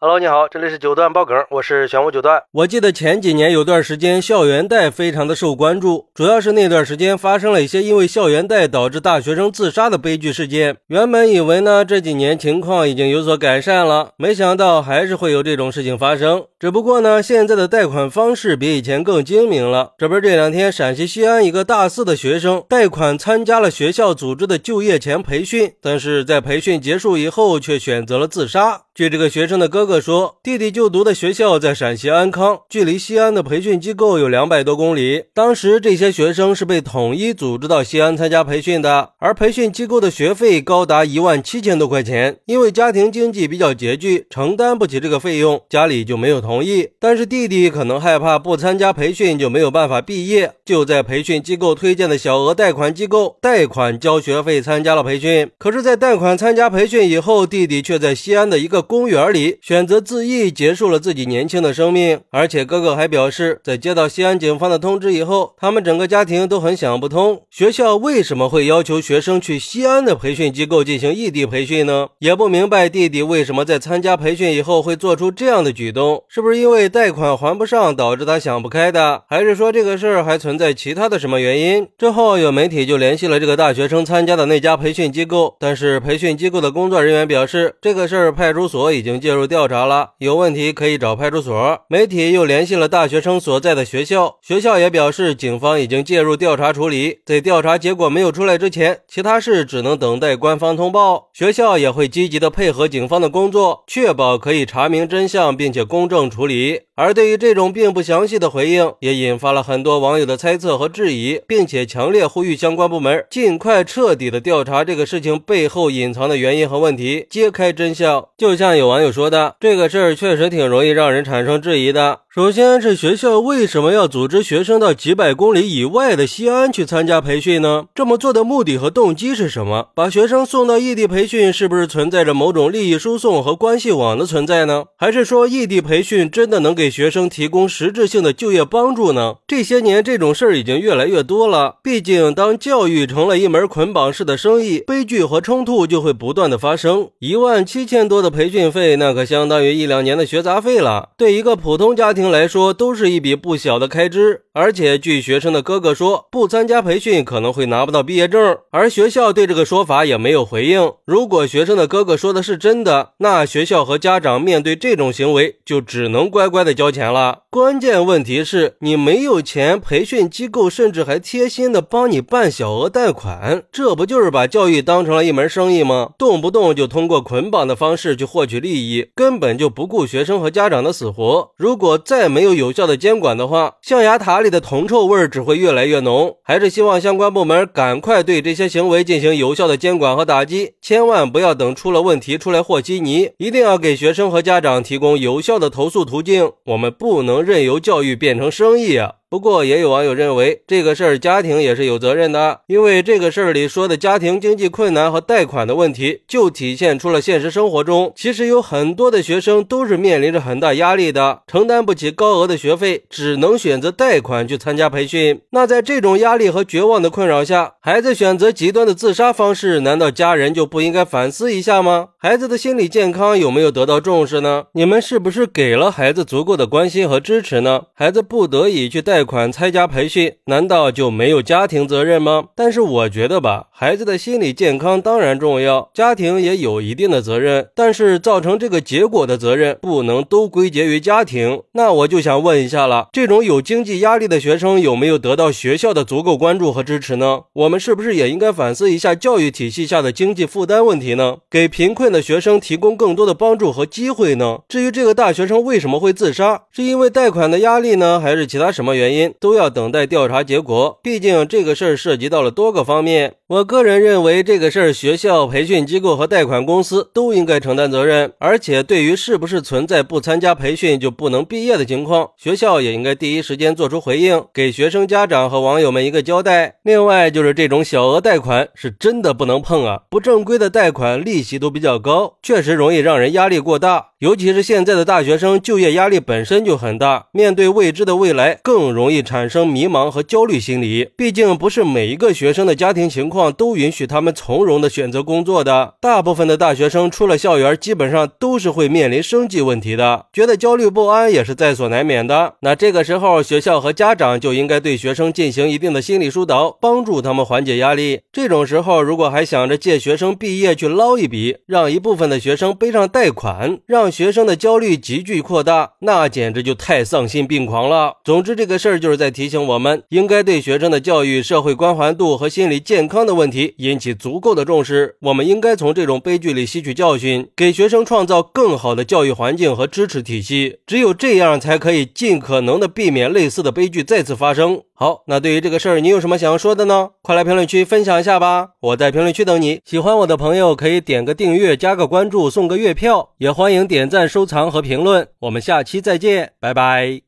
Hello，你好，这里是九段爆梗，我是玄武九段。我记得前几年有段时间校园贷非常的受关注，主要是那段时间发生了一些因为校园贷导致大学生自杀的悲剧事件。原本以为呢这几年情况已经有所改善了，没想到还是会有这种事情发生。只不过呢现在的贷款方式比以前更精明了。这不是这两天陕西西安一个大四的学生贷款参加了学校组织的就业前培训，但是在培训结束以后却选择了自杀。据这个学生的哥哥哥说，弟弟就读的学校在陕西安康，距离西安的培训机构有两百多公里。当时这些学生是被统一组织到西安参加培训的，而培训机构的学费高达一万七千多块钱。因为家庭经济比较拮据，承担不起这个费用，家里就没有同意。但是弟弟可能害怕不参加培训就没有办法毕业，就在培训机构推荐的小额贷款机构贷款交学费参加了培训。可是，在贷款参加培训以后，弟弟却在西安的一个公园里选选择自缢，结束了自己年轻的生命。而且哥哥还表示，在接到西安警方的通知以后，他们整个家庭都很想不通，学校为什么会要求学生去西安的培训机构进行异地培训呢？也不明白弟弟为什么在参加培训以后会做出这样的举动，是不是因为贷款还不上导致他想不开的，还是说这个事儿还存在其他的什么原因？之后有媒体就联系了这个大学生参加的那家培训机构，但是培训机构的工作人员表示，这个事儿派出所已经。介入调查了，有问题可以找派出所。媒体又联系了大学生所在的学校，学校也表示警方已经介入调查处理。在调查结果没有出来之前，其他事只能等待官方通报。学校也会积极的配合警方的工作，确保可以查明真相，并且公正处理。而对于这种并不详细的回应，也引发了很多网友的猜测和质疑，并且强烈呼吁相关部门尽快彻底的调查这个事情背后隐藏的原因和问题，揭开真相。就像有网友说的，这个事儿确实挺容易让人产生质疑的。首先是学校为什么要组织学生到几百公里以外的西安去参加培训呢？这么做的目的和动机是什么？把学生送到异地培训，是不是存在着某种利益输送和关系网的存在呢？还是说异地培训真的能给学生提供实质性的就业帮助呢？这些年这种事儿已经越来越多了。毕竟，当教育成了一门捆绑式的生意，悲剧和冲突就会不断的发生。一万七千多的培训费，那可相当于一两年的学杂费了。对一个普通家庭，来说都是一笔不小的开支，而且据学生的哥哥说，不参加培训可能会拿不到毕业证，而学校对这个说法也没有回应。如果学生的哥哥说的是真的，那学校和家长面对这种行为就只能乖乖的交钱了。关键问题是你没有钱，培训机构甚至还贴心的帮你办小额贷款，这不就是把教育当成了一门生意吗？动不动就通过捆绑的方式去获取利益，根本就不顾学生和家长的死活。如果再再没有有效的监管的话，象牙塔里的铜臭味只会越来越浓。还是希望相关部门赶快对这些行为进行有效的监管和打击，千万不要等出了问题出来和稀泥。一定要给学生和家长提供有效的投诉途径。我们不能任由教育变成生意啊！不过，也有网友认为这个事儿家庭也是有责任的，因为这个事儿里说的家庭经济困难和贷款的问题，就体现出了现实生活中其实有很多的学生都是面临着很大压力的，承担不起高额的学费，只能选择贷款去参加培训。那在这种压力和绝望的困扰下，孩子选择极端的自杀方式，难道家人就不应该反思一下吗？孩子的心理健康有没有得到重视呢？你们是不是给了孩子足够的关心和支持呢？孩子不得已去贷。贷款参加培训，难道就没有家庭责任吗？但是我觉得吧，孩子的心理健康当然重要，家庭也有一定的责任。但是造成这个结果的责任不能都归结于家庭。那我就想问一下了，这种有经济压力的学生有没有得到学校的足够关注和支持呢？我们是不是也应该反思一下教育体系下的经济负担问题呢？给贫困的学生提供更多的帮助和机会呢？至于这个大学生为什么会自杀，是因为贷款的压力呢，还是其他什么原因？原因都要等待调查结果，毕竟这个事儿涉及到了多个方面。我个人认为，这个事儿学校、培训机构和贷款公司都应该承担责任。而且，对于是不是存在不参加培训就不能毕业的情况，学校也应该第一时间做出回应，给学生家长和网友们一个交代。另外，就是这种小额贷款是真的不能碰啊！不正规的贷款利息都比较高，确实容易让人压力过大。尤其是现在的大学生，就业压力本身就很大，面对未知的未来，更容易产生迷茫和焦虑心理。毕竟不是每一个学生的家庭情况都允许他们从容的选择工作的。大部分的大学生出了校园，基本上都是会面临生计问题的，觉得焦虑不安也是在所难免的。那这个时候，学校和家长就应该对学生进行一定的心理疏导，帮助他们缓解压力。这种时候，如果还想着借学生毕业去捞一笔，让一部分的学生背上贷款，让学生的焦虑急剧扩大，那简直就太丧心病狂了。总之，这个事儿就是在提醒我们，应该对学生的教育、社会关怀度和心理健康的问题引起足够的重视。我们应该从这种悲剧里吸取教训，给学生创造更好的教育环境和支持体系。只有这样，才可以尽可能的避免类似的悲剧再次发生。好，那对于这个事儿，你有什么想要说的呢？快来评论区分享一下吧！我在评论区等你。喜欢我的朋友可以点个订阅、加个关注、送个月票，也欢迎点赞、收藏和评论。我们下期再见，拜拜。